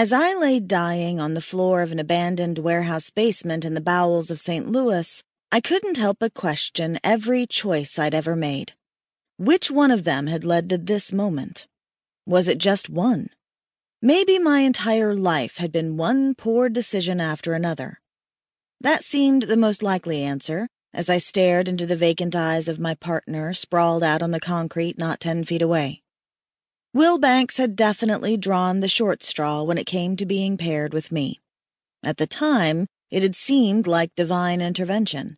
As I lay dying on the floor of an abandoned warehouse basement in the bowels of St. Louis, I couldn't help but question every choice I'd ever made. Which one of them had led to this moment? Was it just one? Maybe my entire life had been one poor decision after another. That seemed the most likely answer as I stared into the vacant eyes of my partner sprawled out on the concrete not ten feet away. Will Banks had definitely drawn the short straw when it came to being paired with me. At the time, it had seemed like divine intervention.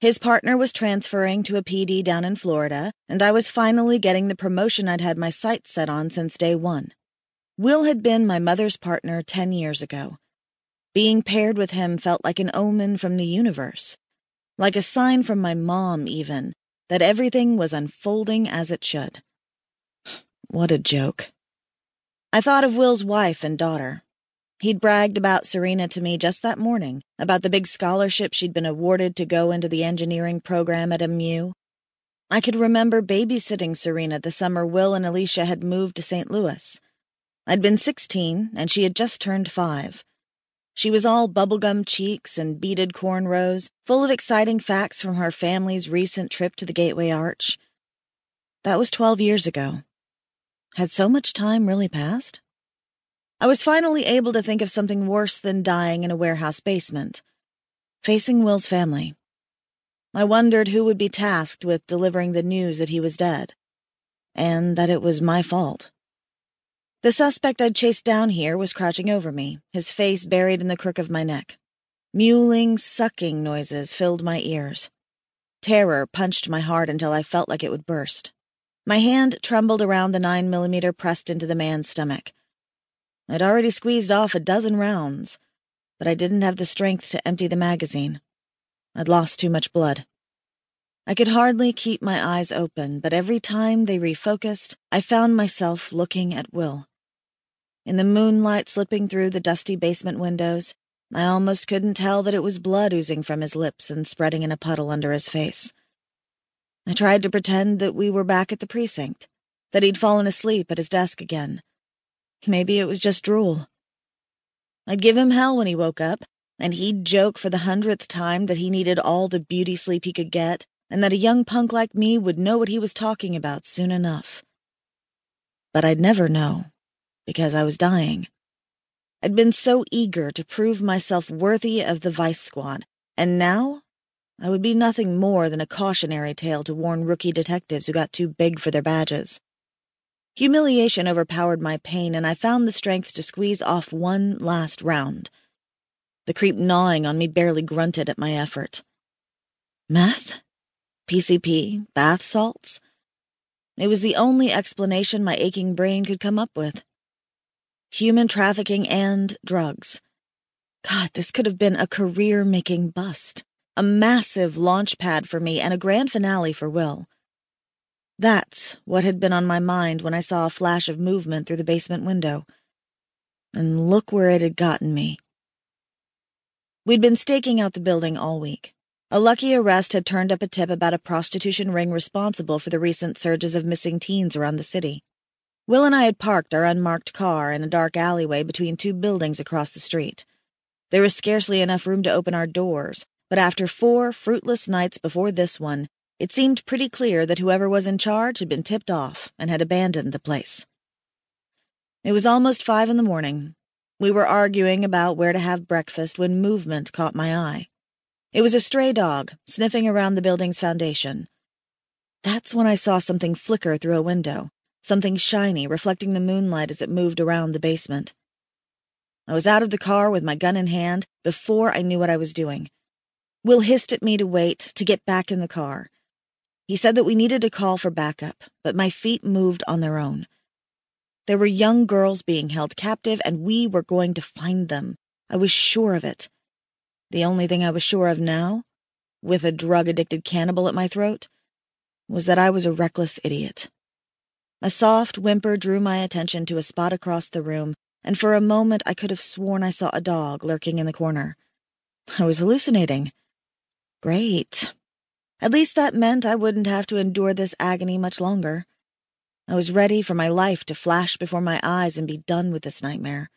His partner was transferring to a PD down in Florida, and I was finally getting the promotion I'd had my sights set on since day one. Will had been my mother's partner ten years ago. Being paired with him felt like an omen from the universe, like a sign from my mom, even, that everything was unfolding as it should. What a joke. I thought of Will's wife and daughter. He'd bragged about Serena to me just that morning, about the big scholarship she'd been awarded to go into the engineering program at MU. I could remember babysitting Serena the summer Will and Alicia had moved to St. Louis. I'd been 16, and she had just turned five. She was all bubblegum cheeks and beaded cornrows, full of exciting facts from her family's recent trip to the Gateway Arch. That was 12 years ago. Had so much time really passed? I was finally able to think of something worse than dying in a warehouse basement. Facing Will's family. I wondered who would be tasked with delivering the news that he was dead. And that it was my fault. The suspect I'd chased down here was crouching over me, his face buried in the crook of my neck. Mewling, sucking noises filled my ears. Terror punched my heart until I felt like it would burst. My hand trembled around the 9 millimeter pressed into the man's stomach. I'd already squeezed off a dozen rounds, but I didn't have the strength to empty the magazine. I'd lost too much blood. I could hardly keep my eyes open, but every time they refocused, I found myself looking at Will. In the moonlight slipping through the dusty basement windows, I almost couldn't tell that it was blood oozing from his lips and spreading in a puddle under his face. I tried to pretend that we were back at the precinct, that he'd fallen asleep at his desk again. Maybe it was just drool. I'd give him hell when he woke up, and he'd joke for the hundredth time that he needed all the beauty sleep he could get, and that a young punk like me would know what he was talking about soon enough. But I'd never know, because I was dying. I'd been so eager to prove myself worthy of the Vice Squad, and now I would be nothing more than a cautionary tale to warn rookie detectives who got too big for their badges. Humiliation overpowered my pain, and I found the strength to squeeze off one last round. The creep gnawing on me barely grunted at my effort. Meth? PCP? Bath salts? It was the only explanation my aching brain could come up with. Human trafficking and drugs. God, this could have been a career making bust a massive launch pad for me and a grand finale for Will. That's what had been on my mind when I saw a flash of movement through the basement window. And look where it had gotten me. We'd been staking out the building all week. A lucky arrest had turned up a tip about a prostitution ring responsible for the recent surges of missing teens around the city. Will and I had parked our unmarked car in a dark alleyway between two buildings across the street. There was scarcely enough room to open our doors, but after four fruitless nights before this one, it seemed pretty clear that whoever was in charge had been tipped off and had abandoned the place. It was almost five in the morning. We were arguing about where to have breakfast when movement caught my eye. It was a stray dog sniffing around the building's foundation. That's when I saw something flicker through a window, something shiny reflecting the moonlight as it moved around the basement. I was out of the car with my gun in hand before I knew what I was doing. Will hissed at me to wait, to get back in the car. He said that we needed to call for backup, but my feet moved on their own. There were young girls being held captive, and we were going to find them. I was sure of it. The only thing I was sure of now, with a drug addicted cannibal at my throat, was that I was a reckless idiot. A soft whimper drew my attention to a spot across the room, and for a moment I could have sworn I saw a dog lurking in the corner. I was hallucinating. Great. At least that meant I wouldn't have to endure this agony much longer. I was ready for my life to flash before my eyes and be done with this nightmare.